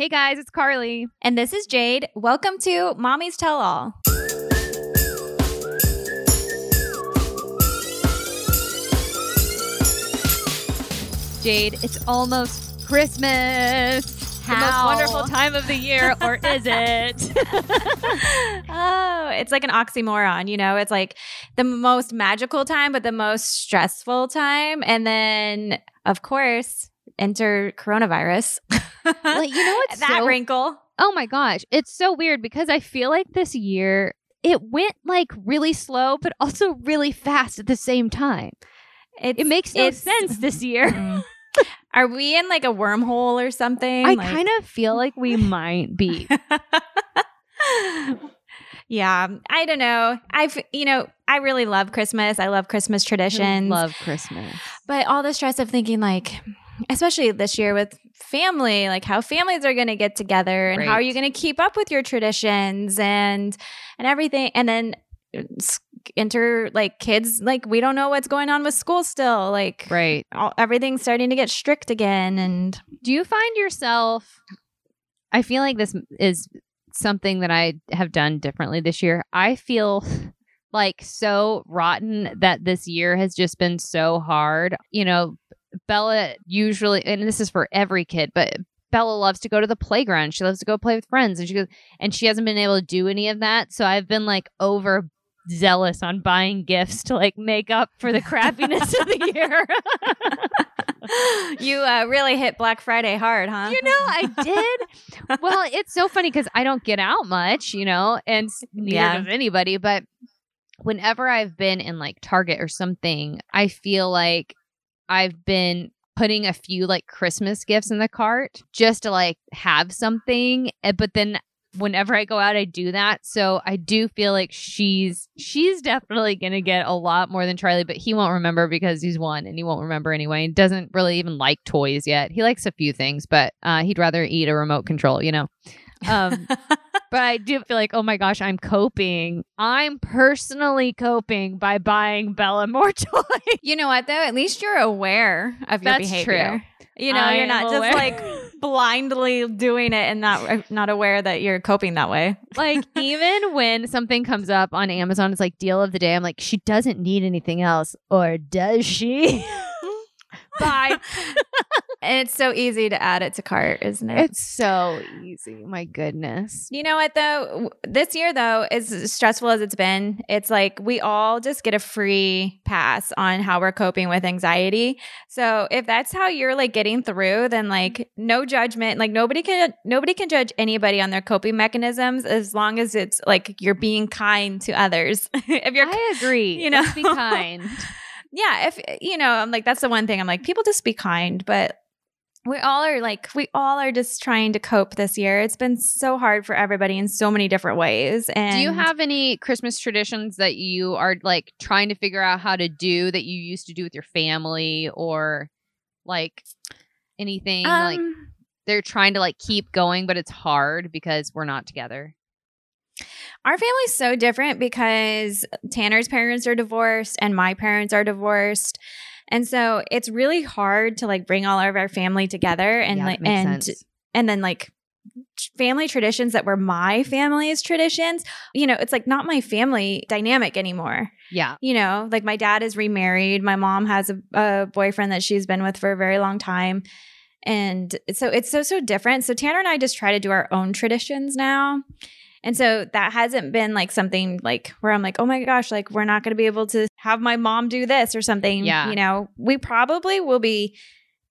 Hey guys, it's Carly. And this is Jade. Welcome to Mommy's Tell All. Jade, it's almost Christmas. How? The most wonderful time of the year, or is it? oh, it's like an oxymoron, you know? It's like the most magical time, but the most stressful time. And then, of course, enter coronavirus. Well, you know what's that so- wrinkle? oh my gosh, it's so weird because I feel like this year it went like really slow, but also really fast at the same time. It's, It makes no sense this year. Mm. Are we in like a wormhole or something? I Like- kind of feel like we might be. yeah, I don't know. I've, you know, I really love Christmas. I love Christmas traditions. Love Christmas. But all the stress of thinking, like, especially this year with family, like how families are going to get together and how are you going to keep up with your traditions and and everything, and then uh, s- enter like kids, like we don't know what's going on with school still, like Right. all, everything's starting to get strict again, and Do you find yourself? I feel like this is something that I have done differently this year. I feel like so rotten that this year has just been so hard. You know, Bella usually, and this is for every kid, but Bella loves to go to the playground. She loves to go play with friends, and she goes, and she hasn't been able to do any of that. So I've been like over zealous on buying gifts to like make up for the crappiness of the year. you uh, really hit Black Friday hard, huh? You know, I did. well, it's so funny because I don't get out much, you know, and neither Yeah. does anybody. But whenever I've been in like Target or something, I feel like I've been putting a few like Christmas gifts in the cart just to like have something. eh, But then whenever I go out, I do that. So I do feel like she's she's definitely gonna get a lot more than Charlie, but he won't remember because he's one and he won't remember anyway. He doesn't really even like toys yet. He likes a few things, but uh, he'd rather eat a remote control, you know. Um, but I do feel like, oh my gosh, I'm coping. I'm personally coping by buying Bella more toys. You know what though? At least you're aware of your That's behavior. You know, I you're not aware. just like blindly doing it and not not aware that you're coping that way. like even when something comes up on Amazon, it's like deal of the day. I'm like, she doesn't need anything else, or does she? Bye. And it's so easy to add it to cart, isn't it? it's so easy. My goodness. you know what though? This year though, as stressful as it's been, it's like we all just get a free pass on how we're coping with anxiety. So if that's how you're like getting through, then like no judgment. Like nobody can nobody can judge anybody on their coping mechanisms as long as it's like you're being kind to others. if you're I agree. you know. Let's be kind. yeah, if you know, I'm like that's the one thing I'm like people just be kind, but we all are like we all are just trying to cope this year. It's been so hard for everybody in so many different ways. And Do you have any Christmas traditions that you are like trying to figure out how to do that you used to do with your family or like anything like um, they're trying to like keep going but it's hard because we're not together? our family's so different because Tanner's parents are divorced and my parents are divorced. And so it's really hard to like bring all of our family together and Yeah, like and sense. and then like family traditions that were my family's traditions, you know, it's like not my family dynamic anymore. Yeah. You know, like my dad is remarried. My mom has a, a boyfriend that she's been with for a very long time. And so it's so, so different. So Tanner and I just try to do our own traditions now. And so that hasn't been like something like where I'm like, oh my gosh, like we're not going to be able to have my mom do this or something. Yeah. You know, we probably will be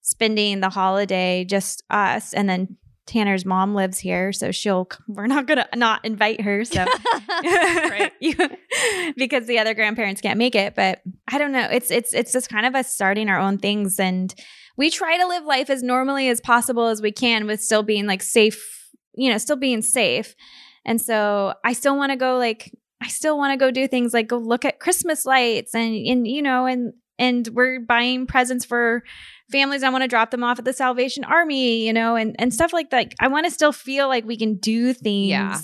spending the holiday just us. And then Tanner's mom lives here. So she'll, we're not going to not invite her. So You- because the other grandparents can't make it but i don't know it's it's it's just kind of us starting our own things and we try to live life as normally as possible as we can with still being like safe you know still being safe and so i still want to go like i still want to go do things like go look at christmas lights and and you know and and we're buying presents for families i want to drop them off at the salvation army you know and and stuff like that i want to still feel like we can do things Yeah.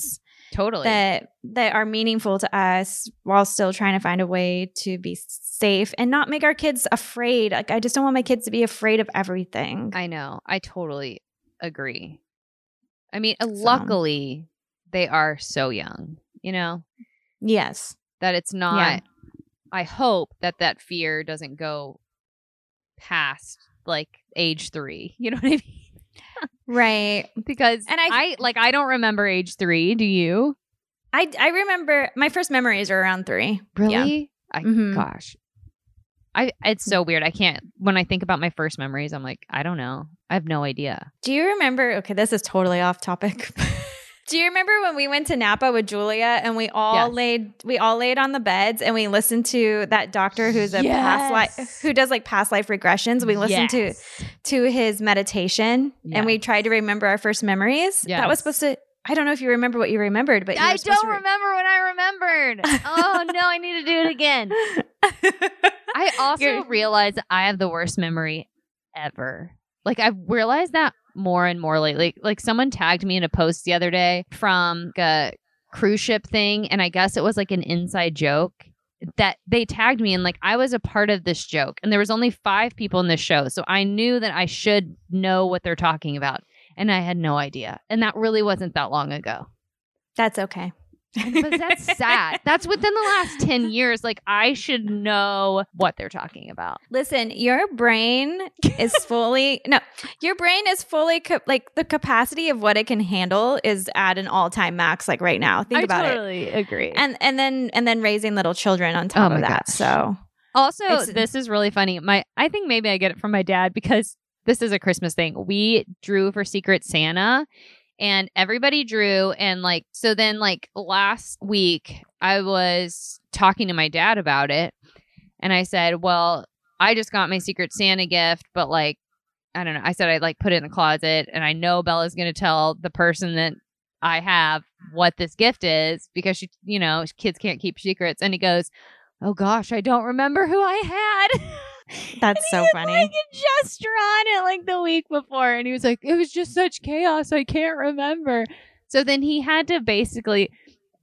Totally. that that are meaningful to us while still trying to find a way to be safe and not make our kids afraid. Like I just don't want my kids to be afraid of everything. I know. I totally agree. I mean, uh, luckily they are so young, you know, Yes. that it's not. I hope that that fear doesn't go past like age three. You know what I mean? Right. Because And I- I, like I don't remember age three. Do you I I remember my first memories are around three. really? I Mhm. gosh, I it's so weird. I can't when I think about my first memories. I'm like I don't know. I have no idea. Do you remember? Okay, this is totally off topic. Do you remember when we went to Napa with Julia and we all Yes. laid we all laid on the beds and we listened to that doctor who's a past life who does like past life regressions. We listened to Yes. to his meditation and we tried to remember our first memories. That was supposed to I don't know if you remember what you remembered, but you I don't to re- remember when I remembered. oh no, I need to do it again. I also You're- realize I have the worst memory ever. Like I've realized that more and more lately. Like someone tagged me in a post the other day from a cruise ship thing, and I guess it was like an inside joke that they tagged me and like I was a part of this joke and there was only five people in this show. So I knew that I should know what they're talking about. And I had no idea. And that really wasn't that long ago. That's okay. But that's sad. That's within the last 10 years. Like, I should know what they're talking about. Listen, your brain is fully no, your brain is fully like the capacity of what it can handle is at an all time max. Like right now, think I about it. I totally agree. And and then and then raising little children on top Oh of that. gosh. So also, it's- this is really funny. My, I think maybe I get it from my dad because this is a Christmas thing. We drew for Secret Santa and everybody drew. And like, so then, like, last week, I was talking to my dad about it. And I said, well, I just got my Secret Santa gift, but like, I don't know. I said I'd like put it in the closet, and I know Bella's going to tell the person that I have what this gift is because she, you know, kids can't keep secrets. And he goes, "Oh gosh, I don't remember who I had." That's so he had, funny. Like a gesture on it, like the week before, and he was like, "It was just such chaos, I can't remember." So then he had to basically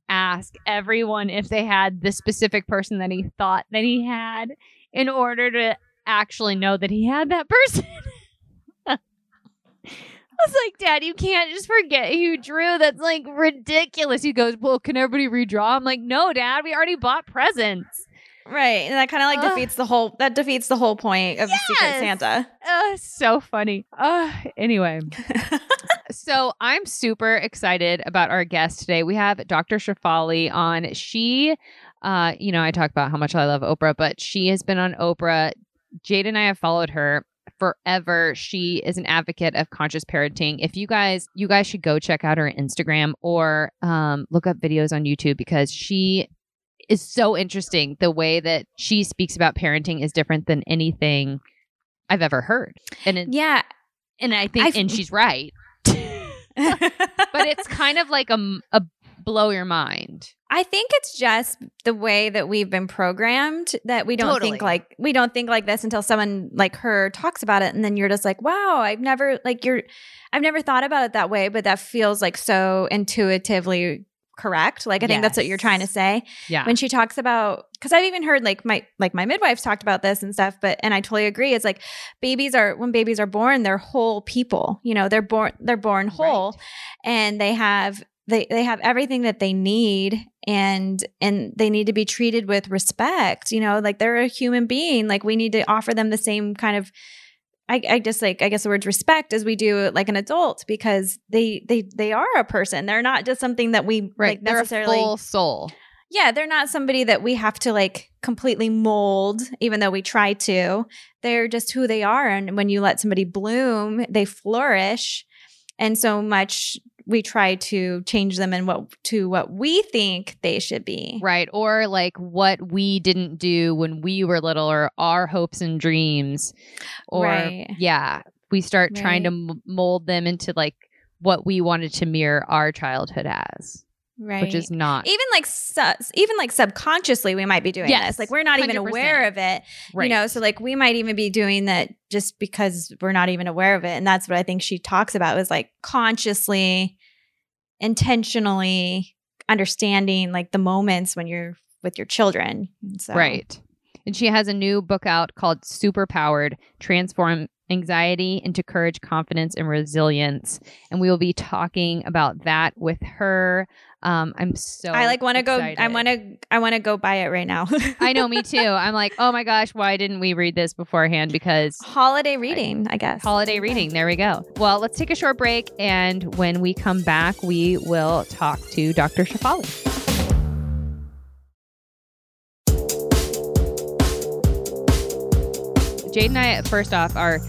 ask everyone if they had the specific person that he thought that he had in order to actually know that he had that person. I was like, Dad, you can't just forget who drew. That's like ridiculous. He goes, Well, can everybody redraw? I'm like, No, Dad, we already bought presents. Right. And that kind of like Ugh. defeats the whole that defeats the whole point of Secret Yes. Santa. Uh, so funny. Uh, anyway, so I'm super excited about our guest today. We have Dr. Shefali on. She, uh, you know, I talk about how much I love Oprah, but she has been on Oprah. Jade and I have followed her forever. She is an advocate of conscious parenting. If you guys, you guys should go check out her Instagram or um, look up videos on YouTube because she is so interesting. The way that she speaks about parenting is different than anything I've ever heard. And it, yeah. and I think I've- and she's right. but it's kind of like a, a blow your mind. I think it's just the way that we've been programmed that we don't think like we don't think like this until someone like her talks about it and then you're just like, "Wow, I've never like you're I've never thought about it that way, but that feels like so intuitively correct." Like I think that's what you're trying to say. Yeah. When she talks about cuz I've even heard like my like my midwife's talked about this and stuff, but and I totally agree. It's like babies are when babies are born, they're whole people. You know, they're born they're born whole and they have they they have everything that they need and and they need to be treated with respect you know like they're a human being like we need to offer them the same kind of I, I just like I guess the words respect as we do like an adult because they they they are a person. They're not just something that we right. like They're necessarily. a full soul. yeah, they're not somebody that we have to like completely mold, even though we try to. They're just who they are, and when you let somebody bloom, they flourish. And so much we try to change them and what to what we think they should be. Right. Or like what we didn't do when we were little or our hopes and dreams. Or, Right. yeah, we start trying to m- mold them into like what we wanted to mirror our childhood as, Right. which is not. even like su- even like subconsciously we might be doing Yes, this like we're not even 100%. aware of it right. you know so like we might even be doing that just because we're not even aware of it and that's what i think she talks about is like consciously intentionally understanding like the moments when you're with your children so Right. And she has a new book out called Superpowered Transforming anxiety into courage, confidence, and resilience. And we will be talking about that with her. Um, I'm so I like want to go. I want to. I want to go buy it right now. I know, me too. I'm like, oh my gosh, why didn't we read this beforehand? Because Holiday reading, I guess. holiday reading. There we go. Well, let's take a short break. And when we come back, we will talk to Dr. Shefali. Jade and I, first off, are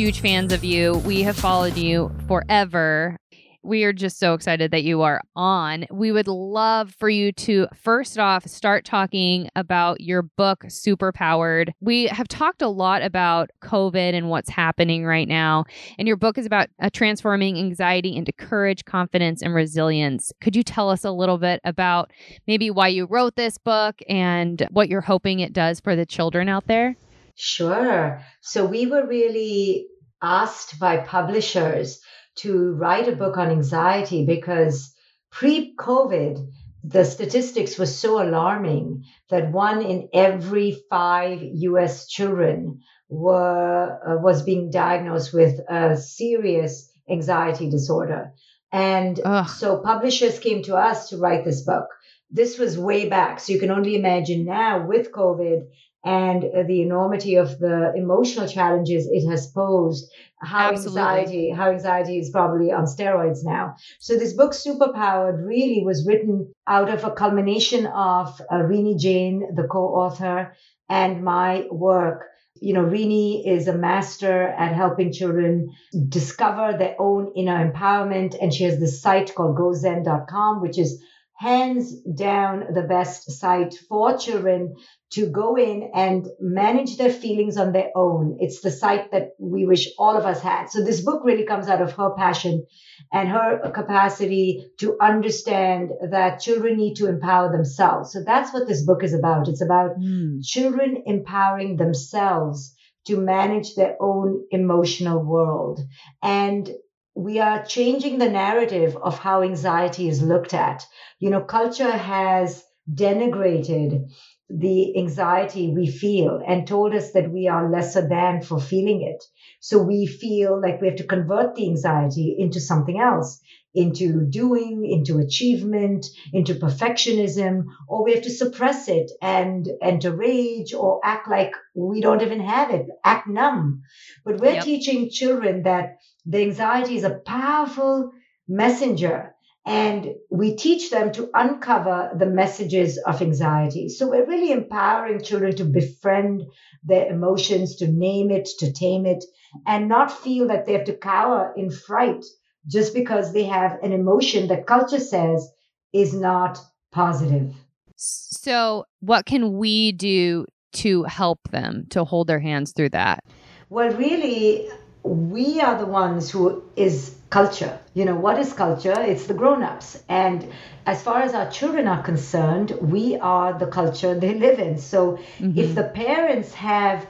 huge fans of you. We have followed you forever. We are just so excited that you are on. We would love for you to, first off, start talking about your book, Superpowered. We have talked a lot about COVID and what's happening right now. And your book is about uh, transforming anxiety into courage, confidence, and resilience. Could you tell us a little bit about maybe why you wrote this book and what you're hoping it does for the children out there? Sure. So we were really asked by publishers to write a book on anxiety because pre COVID, the statistics were so alarming that one in every five US children were uh, was being diagnosed with a serious anxiety disorder. And Ugh. so publishers came to us to write this book. This was way back. So you can only imagine now with COVID and the enormity of the emotional challenges it has posed, how Absolutely. anxiety, how anxiety is probably on steroids now. So this book, Superpowered, really was written out of a culmination of uh, Renee Jain, the co-author, and my work. You know, Rini is a master at helping children discover their own inner empowerment. And she has this site called gozen.com, which is hands down the best site for children to go in and manage their feelings on their own. It's the site that we wish all of us had. So this book really comes out of her passion and her capacity to understand that children need to empower themselves. So that's what this book is about. It's about hmm. children empowering themselves to manage their own emotional world. And we are changing the narrative of how anxiety is looked at. You know, culture has denigrated the anxiety we feel and told us that we are lesser than for feeling it. So we feel like we have to convert the anxiety into something else, into doing, into achievement, into perfectionism, or we have to suppress it and enter rage or act like we don't even have it, act numb. But we're Yep. teaching children that the anxiety is a powerful messenger and we teach them to uncover the messages of anxiety. So we're really empowering children to befriend their emotions, to name it, to tame it, and not feel that they have to cower in fright just because they have an emotion that culture says is not positive. So, what can we do to help them to hold their hands through that? Well, really, we are the ones who is culture. You know, what is culture? It's the grown ups. And as far as our children are concerned, we are the culture they live in. So if the parents have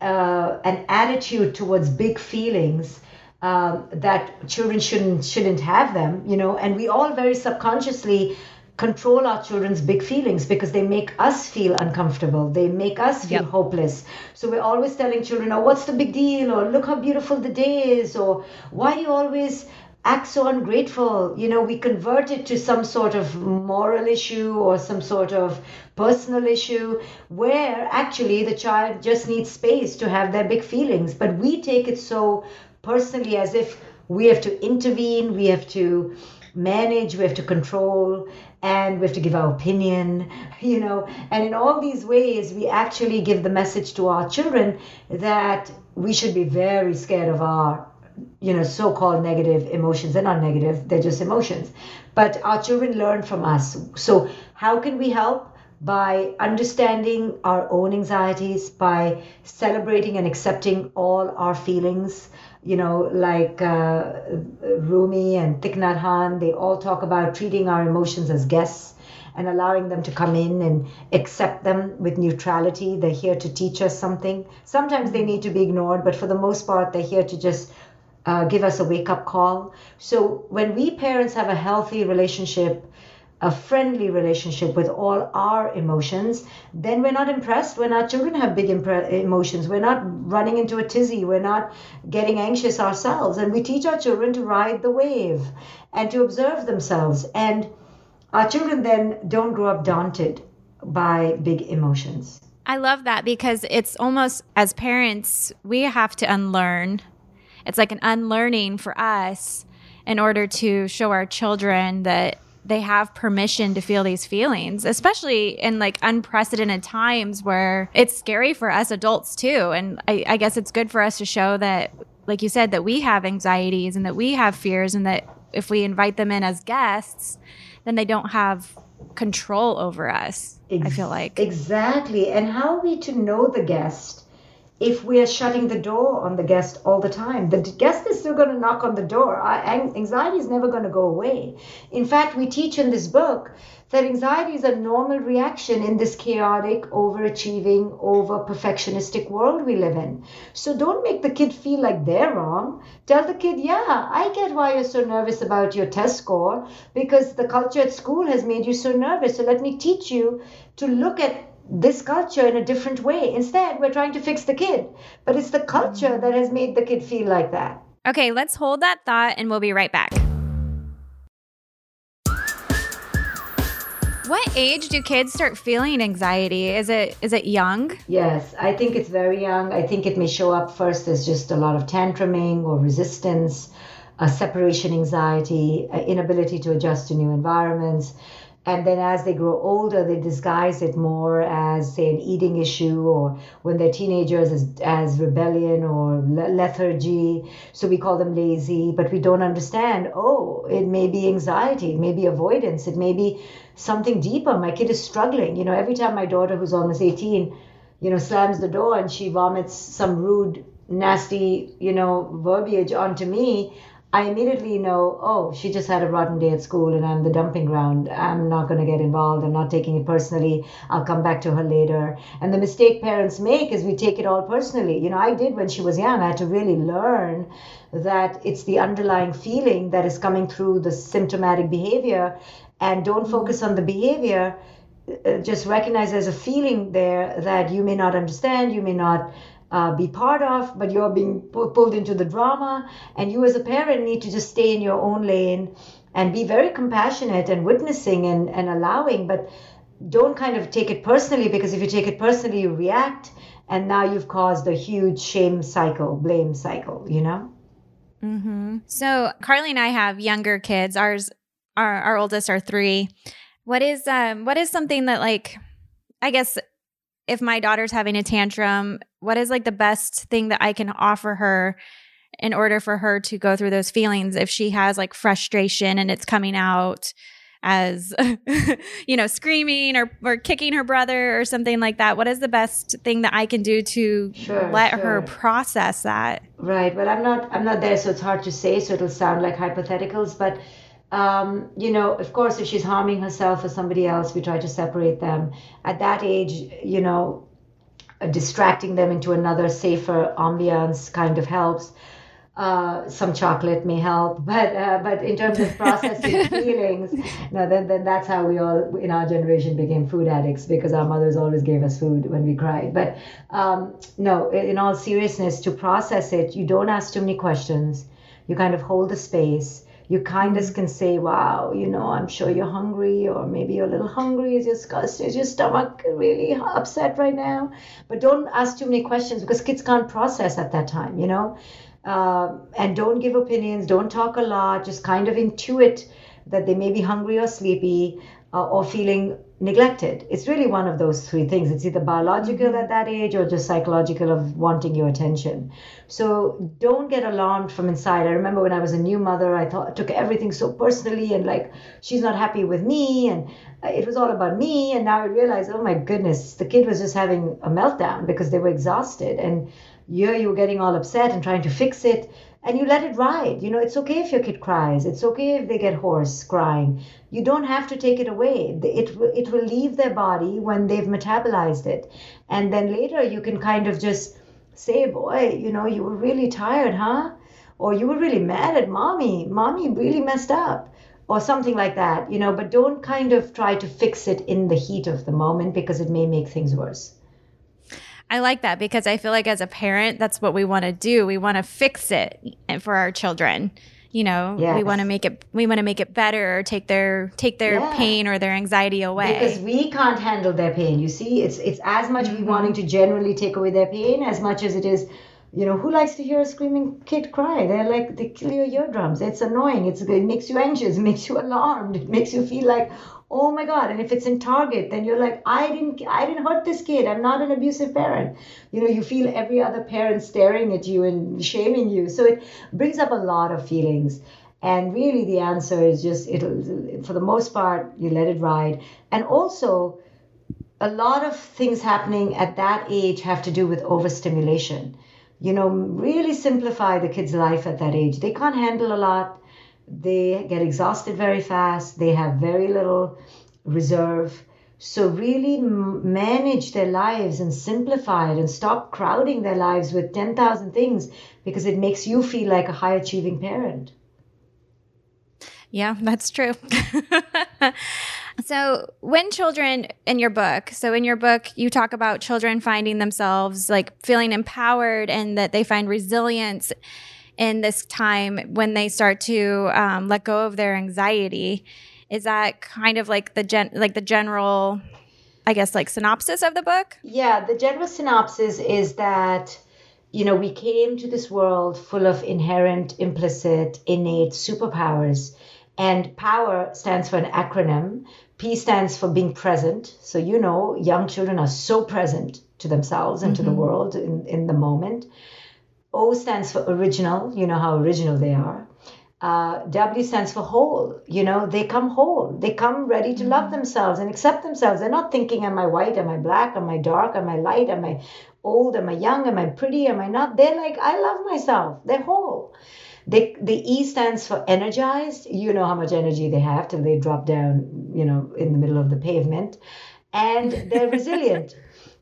uh, an attitude towards big feelings, um, that children shouldn't shouldn't have them, you know, and we all very subconsciously control our children's big feelings because they make us feel uncomfortable. They make us feel Yep. hopeless. So we're always telling children, "Oh, what's the big deal?" or "Look how beautiful the day is," or "Why do you always act so ungrateful?" You know, we convert it to some sort of moral issue or some sort of personal issue where actually the child just needs space to have their big feelings. But we take it so personally as if we have to intervene, we have to manage, we have to control, and we have to give our opinion, you know. And in all these ways, we actually give the message to our children that we should be very scared of our you know so-called negative emotions. They're not negative they're just emotions. But our children learn from us. So how can we help? By understanding our own anxieties by celebrating and accepting all our feelings you know like uh, rumi and Thich Nhat Hanh they all talk about treating our emotions as guests and allowing them to come in and accept them with neutrality they're here to teach us something sometimes they need to be ignored but for the most part they're here to just uh, give us a wake up call. So when we parents have a healthy relationship a friendly relationship with all our emotions, then we're not impressed when our children have big impre- emotions. We're not running into a tizzy. We're not getting anxious ourselves. And we teach our children to ride the wave and to observe themselves. And our children then don't grow up daunted by big emotions. I love that because it's almost as parents, we have to unlearn. It's like an unlearning for us in order to show our children that they have permission to feel these feelings, especially in like unprecedented times where it's scary for us adults too. And I, I, guess it's good for us to show that, like you said, that we have anxieties and that we have fears, and that if we invite them in as guests, then they don't have control over us. Ex- I feel like. Exactly. And how are we to know the guest? If we are shutting the door on the guest all the time. The guest is still going to knock on the door. Anxiety is never going to go away. In fact, we teach in this book that anxiety is a normal reaction in this chaotic, overachieving, over perfectionistic world we live in. So don't make the kid feel like they're wrong. Tell the kid, yeah, I get why you're so nervous about your test score because the culture at school has made you so nervous. So let me teach you to look at this culture in a different way. Instead, we're trying to fix the kid, but it's the culture that has made the kid feel like that. Okay, let's hold that thought and we'll be right back. What age do kids start feeling anxiety? Is it is it young? Yes, I think it's very young. I think it may show up first as just a lot of tantruming or resistance, a separation anxiety, inability to adjust to new environments and then as they grow older they disguise it more as say an eating issue or when they're teenagers as, as rebellion or lethargy. So we call them lazy but we don't understand oh it may be anxiety it may be avoidance it may be something deeper. My kid is struggling. You know every time my daughter who's almost 18 you know slams the door and she vomits some rude nasty you know verbiage onto me I immediately know, oh, she just had a rotten day at school and I'm the dumping ground. I'm not going to get involved. I'm not taking it personally. I'll come back to her later. And the mistake parents make is we take it all personally. You know, I did when she was young. I had to really learn that it's the underlying feeling that is coming through the symptomatic behavior and don't focus on the behavior. Uh, just recognize there's a feeling there that you may not understand, you may not uh, be part of, but you're being pulled into the drama. And you, as a parent, need to just stay in your own lane and be very compassionate and witnessing and, and allowing, but don't kind of take it personally because if you take it personally, you react, and now you've caused a huge shame cycle, blame cycle, you know? Mm-hmm. So Carly and I have younger kids. Ours, our, our oldest are three. What is um what is something that like I guess if my daughter's having a tantrum, what is like the best thing that I can offer her in order for her to go through those feelings if she has like frustration and it's coming out as you know screaming or, or kicking her brother or something like that what is the best thing that i can do to sure, let sure. her process that right but i'm not i'm not there so it's hard to say so it'll sound like hypotheticals but um, you know, of course, if she's harming herself or somebody else, we try to separate them. At that age, you know, distracting them into another safer ambiance kind of helps. Uh, some chocolate may help, but uh, but in terms of processing feelings, no, then then that's how we all in our generation became food addicts because our mothers always gave us food when we cried. But um, no, in all seriousness, to process it, you don't ask too many questions. You kind of hold the space you kind of can say, wow, you know, I'm sure you're hungry, or maybe you're a little hungry. Is your, is your stomach really upset right now? But don't ask too many questions because kids can't process at that time, you know? Uh, and don't give opinions, don't talk a lot, just kind of intuit that they may be hungry or sleepy uh, or feeling neglected. It's really one of those three things. It's either biological mm-hmm. at that age or just psychological of wanting your attention. So don't get alarmed from inside. I remember when I was a new mother, I thought I took everything so personally and like she's not happy with me and it was all about me. And now I realize, oh my goodness, the kid was just having a meltdown because they were exhausted and here you were getting all upset and trying to fix it and you let it ride. You know, it's okay if your kid cries. It's okay if they get hoarse crying. You don't have to take it away. It, it will leave their body when they've metabolized it. And then later you can kind of just say, boy, you know, you were really tired, huh? Or you were really mad at mommy. Mommy really messed up. or something like that, you know, but don't kind of try to fix it in the heat of the moment because it may make things worse. I like that because I feel like as a parent, that's what we want to do. We want to fix it for our children. You know, yes. we want to make it we want to make it better or take their take their yeah. pain or their anxiety away. Because we can't handle their pain. You see, it's it's as much mm-hmm. we wanting to generally take away their pain as much as it is you know, who likes to hear a screaming kid cry? They're like, they kill your eardrums. It's annoying. It's, it makes you anxious. It makes you alarmed. It makes you feel like, oh my God. And if it's in Target, then you're like, I didn't, I didn't hurt this kid. I'm not an abusive parent. You know, you feel every other parent staring at you and shaming you. So it brings up a lot of feelings. And really, the answer is just, it'll, for the most part, you let it ride. And also, a lot of things happening at that age have to do with overstimulation you know, really simplify the kid's life at that age. They can't handle a lot. They get exhausted very fast. They have very little reserve. So, really manage their lives and simplify it and stop crowding their lives with 10,000 things because it makes you feel like a high achieving parent. Yeah, that's true. So, when children in your book, so in your book, you talk about children finding themselves like feeling empowered and that they find resilience in this time when they start to um, let go of their anxiety. Is that kind of like the gen, like the general, I guess, like synopsis of the book? Yeah, the general synopsis is that you know we came to this world full of inherent, implicit, innate superpowers and power stands for an acronym. P stands for being present. So, you know, young children are so present to themselves and mm-hmm. to the mm-hmm. world in, in the moment. O stands for original. You know how original they are. Uh, w stands for whole. You know, they come whole. They come ready to mm-hmm. love themselves and accept themselves. They're not thinking, am I white? Am I black? Am I dark? Am I light? Am I old? Am I young? Am I pretty? Am I not? They're like, I love myself. They're whole. They, the E stands for energized. You know how much energy they have till they drop down, you know, in the middle of the pavement. And they're resilient.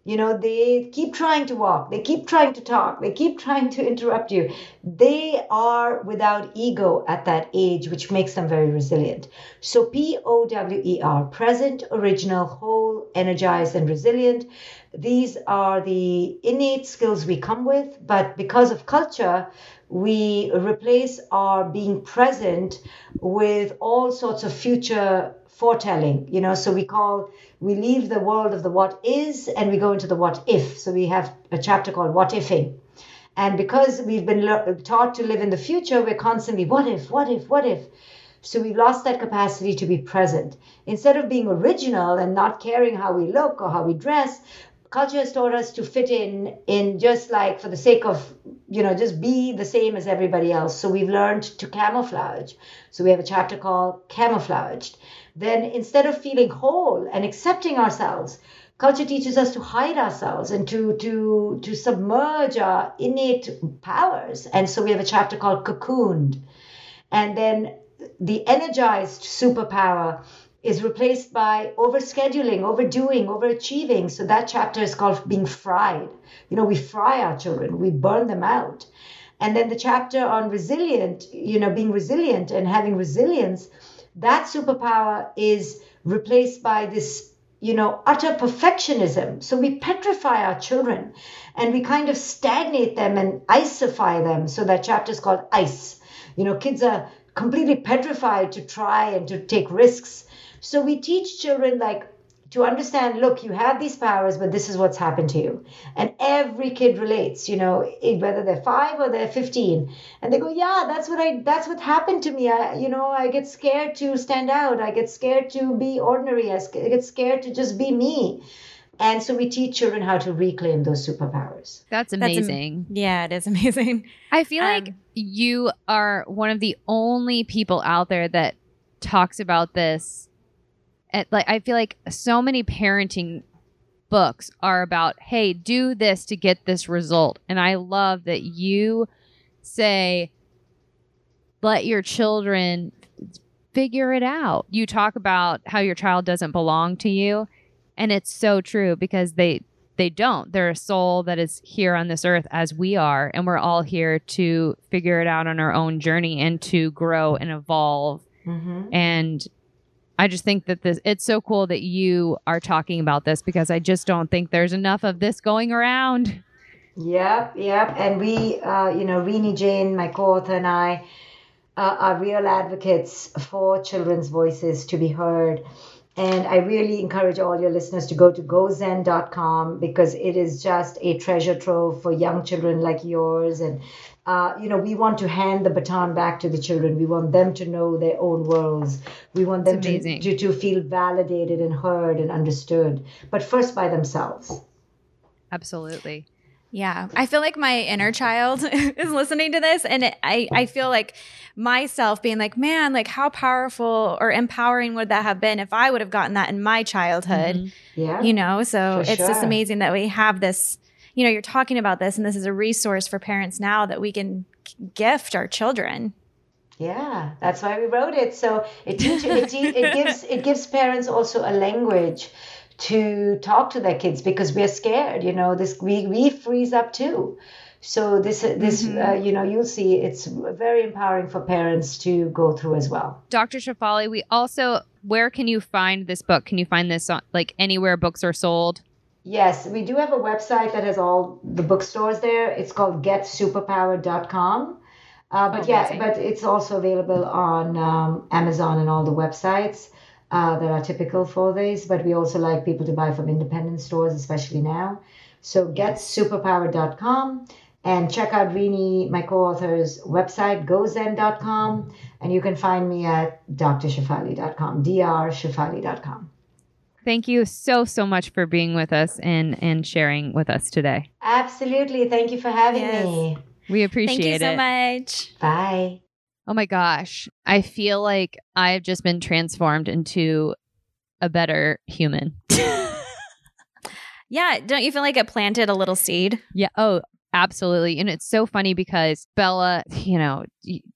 You know, they keep trying to walk, they keep trying to talk, they keep trying to interrupt you. They are without ego at that age, which makes them very resilient. So, P O W E R, present, original, whole, energized, and resilient. These are the innate skills we come with, but because of culture, we replace our being present with all sorts of future foretelling you know so we call we leave the world of the what is and we go into the what if. So we have a chapter called what ifing. And because we've been taught to live in the future we're constantly what if what if what if? So we've lost that capacity to be present. Instead of being original and not caring how we look or how we dress culture has taught us to fit in in just like for the sake of you know just be the same as everybody else. So we've learned to camouflage. So we have a chapter called camouflaged. Then instead of feeling whole and accepting ourselves culture teaches us to hide ourselves and to to to submerge our innate powers. And so we have a chapter called cocooned. And then the energized superpower is replaced by overscheduling, overdoing, overachieving. So that chapter is called being fried. You know, we fry our children, we burn them out. And then the chapter on resilient, you know, being resilient and having resilience, that superpower is replaced by this, you know, utter perfectionism. So we petrify our children and we kind of stagnate them and icify them. So that chapter is called ice. You know, kids are completely petrified to try and to take risks so we teach children like to understand look you have these powers but this is what's happened to you and every kid relates you know whether they're 5 or they're 15 and they go yeah that's what i that's what happened to me i you know i get scared to stand out i get scared to be ordinary i get scared to just be me and so we teach children how to reclaim those superpowers. That's amazing. That's am- yeah, it is amazing. I feel um, like you are one of the only people out there that talks about this and like I feel like so many parenting books are about, hey, do this to get this result. And I love that you say, let your children figure it out. You talk about how your child doesn't belong to you. And it's so true because they they don't. They're a soul that is here on this earth as we are, and we're all here to figure it out on our own journey and to grow and evolve Mhm. And I just think that this it's so cool that you are talking about this because I just don't think there's enough of this going around. Yep, yep. And we, uh, you know, Renee Jain, my co-author, and I uh, are real advocates for children's voices to be heard. And I really encourage all your listeners to go to gozen.com because it is just a treasure trove for young children like yours. And, uh, you know, we want to hand the baton back to the children. We want them to know their own worlds. We want them to, to, to feel validated and heard and understood, but first by themselves. Absolutely. Yeah, I feel like my inner child is listening to this, and it, I I feel like myself being like, man, like how powerful or empowering would that have been if I would have gotten that in my childhood, Mhm. Yeah. you know? So For it's just amazing that we have this. You know, you're talking about this, and this is a resource for parents now that we can gift our children. Yeah, that's why we wrote it. So it teaches, it, te- it gives it gives parents also a language to talk to their kids because we're scared. You know, this we we freeze up too. So this this Mhm. uh, you know you'll see it's very empowering for parents to go through as well. Dr. Shefali, we also where can you find this book? Can you find this on like anywhere books are sold? Yes, we do have a website that has all the bookstores there. It's called getsuperpowered.com. Uh, but yeah, Amazing. but it's also available on um, Amazon and all the websites uh, that are typical for these. But we also like people to buy from independent stores, especially now. So getsuperpowered.com and check out Renee, my co-author's website, gozen.com. And you can find me at drshefali.com, drshefali.com. Thank you so so much for being with us and and sharing with us today. Absolutely. Thank you for having Yes. me. We appreciate Thank you so much. Bye. Oh my gosh. I feel like I've just been transformed into a better human. Yeah, don't you feel like it planted a little seed? Yeah. Oh, absolutely. And it's so funny because Bella, you know,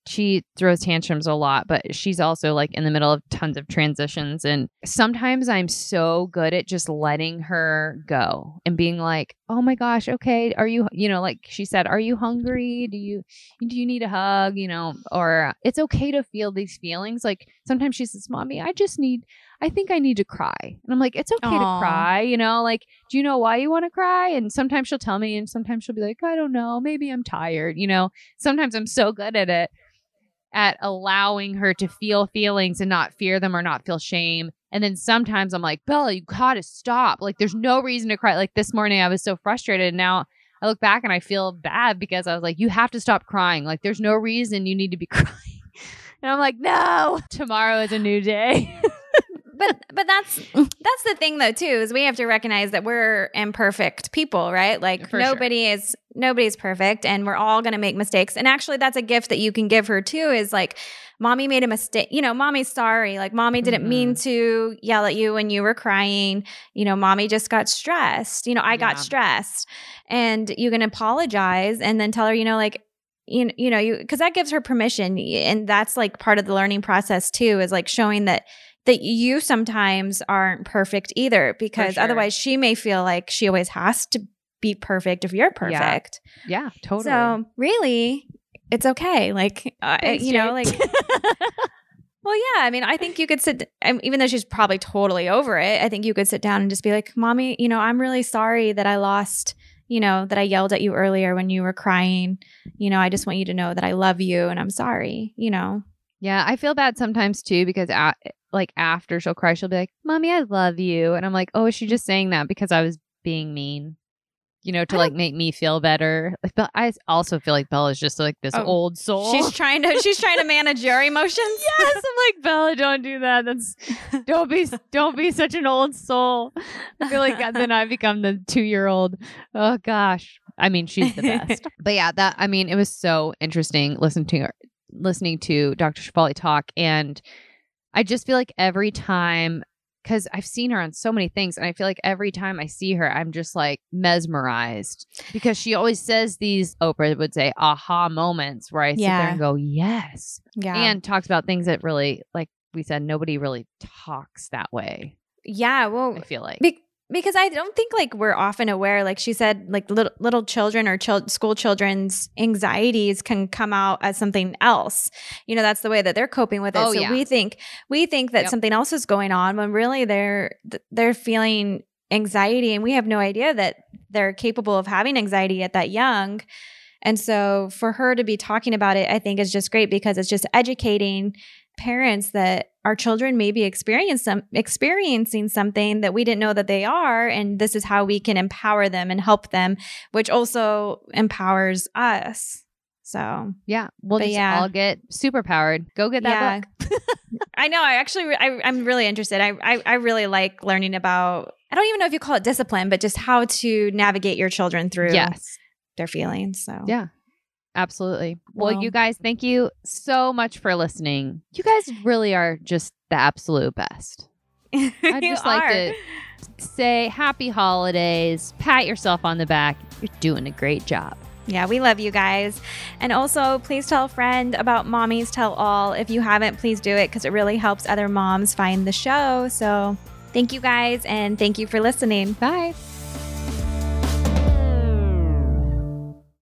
she throws tantrums a lot, but she's also like in the middle of tons of transitions. And sometimes I'm so good at just letting her go and being like, oh my gosh, okay. Are you, you know, like she said, are you hungry? Do you, do you need a hug? You know, or it's okay to feel these feelings. Like sometimes she says, mommy, I just need, I think I need to cry. And I'm like, it's okay Aw. to cry, you know, like, do you know why you want to cry? And sometimes she'll tell me, and sometimes she'll be like, I don't know, maybe I'm tired, you know. Sometimes I'm so good at it, at allowing her to feel feelings and not fear them or not feel shame. And then sometimes I'm like, Bella, you gotta stop. Like, there's no reason to cry. Like this morning, I was so frustrated. And now I look back and I feel bad because I was like, you have to stop crying. Like, there's no reason you need to be crying. And I'm like, no, tomorrow is a new day. but but that's that's the thing though too is we have to recognize that we're imperfect people right like For sure. nobody is nobody's perfect and we're all going to make mistakes and actually that's a gift that you can give her too is like mommy made a mistake you know mommy's sorry like mommy didn't mean mm-hmm. to yell at you when you were crying you know mommy just got stressed you know i got Yeah. stressed and you can apologize and then tell her you know like you, you know you because that gives her permission and that's like part of the learning process too is like showing that that you sometimes aren't perfect either because sure. otherwise she may feel like she always has to be perfect if you're perfect. yeah, totally. So really, it's okay. Like uh, Thanks, you know, Jade. like well, yeah. I mean, I think you could sit, even though she's probably totally over it. I think you could sit down and just be like, "Mommy, you know, I'm really sorry that I lost." You know, that I yelled at you earlier when you were crying. You know, I just want you to know that I love you and I'm sorry. You know, Yeah, I feel bad sometimes too because a like after she'll cry, she'll be like, "Mommy, I love you," and I'm like, "Oh, is she just saying that because I was being mean?" You know, to I like make me feel better. Like, Bella, I also feel like Bella's just like this Oh, old soul. she's trying to she's trying to manage your emotions. yes, I'm like Bella, don't do that. That's don't be don't be such an old soul. I feel like then I become the two year old. Oh gosh, I mean she's the best. but yeah, that I mean it was so interesting listening to her, listening to Dr. Shefali talk, and I just feel like every time. Because I've seen her on so many things, and I feel like every time I see her, I'm just like mesmerized. Because she always says these, Oprah would say, aha moments where I sit Yeah. there and go, yes Yeah. and talks about things that really like we said nobody really talks that way yeah, well, i feel like Be- because I don't think like we're often aware. Like she said, like little little children or chil- school children's anxieties can come out as something else. You know, that's the way that they're coping with it. Oh, so yeah. we think we think that Yep. something else is going on when really they're they're feeling anxiety, and we have no idea that they're capable of having anxiety at that young. And so for her to be talking about it, I think is just great because it's just educating parents that our children may be experience some, experiencing something that we didn't know that they are and this is how we can empower them and help them which also empowers us so Yeah. We'll just yeah. all get super powered. Go get that book. i know i actually I, i'm really interested I, I i really like learning about i don't even know if you call it discipline but just how to navigate your children through Yes. their feelings so Yeah. Absolutely. Well, Well- you guys, thank you so much for listening. You guys really are just the absolute best. I'd just like to say happy holidays, pat yourself on the back. You're doing a great job. Yeah, we love you guys. And also, please tell a friend about Mommy's Tell All. If you haven't, please do it because it really helps other moms find the show. So, thank you guys and thank you for listening. Bye.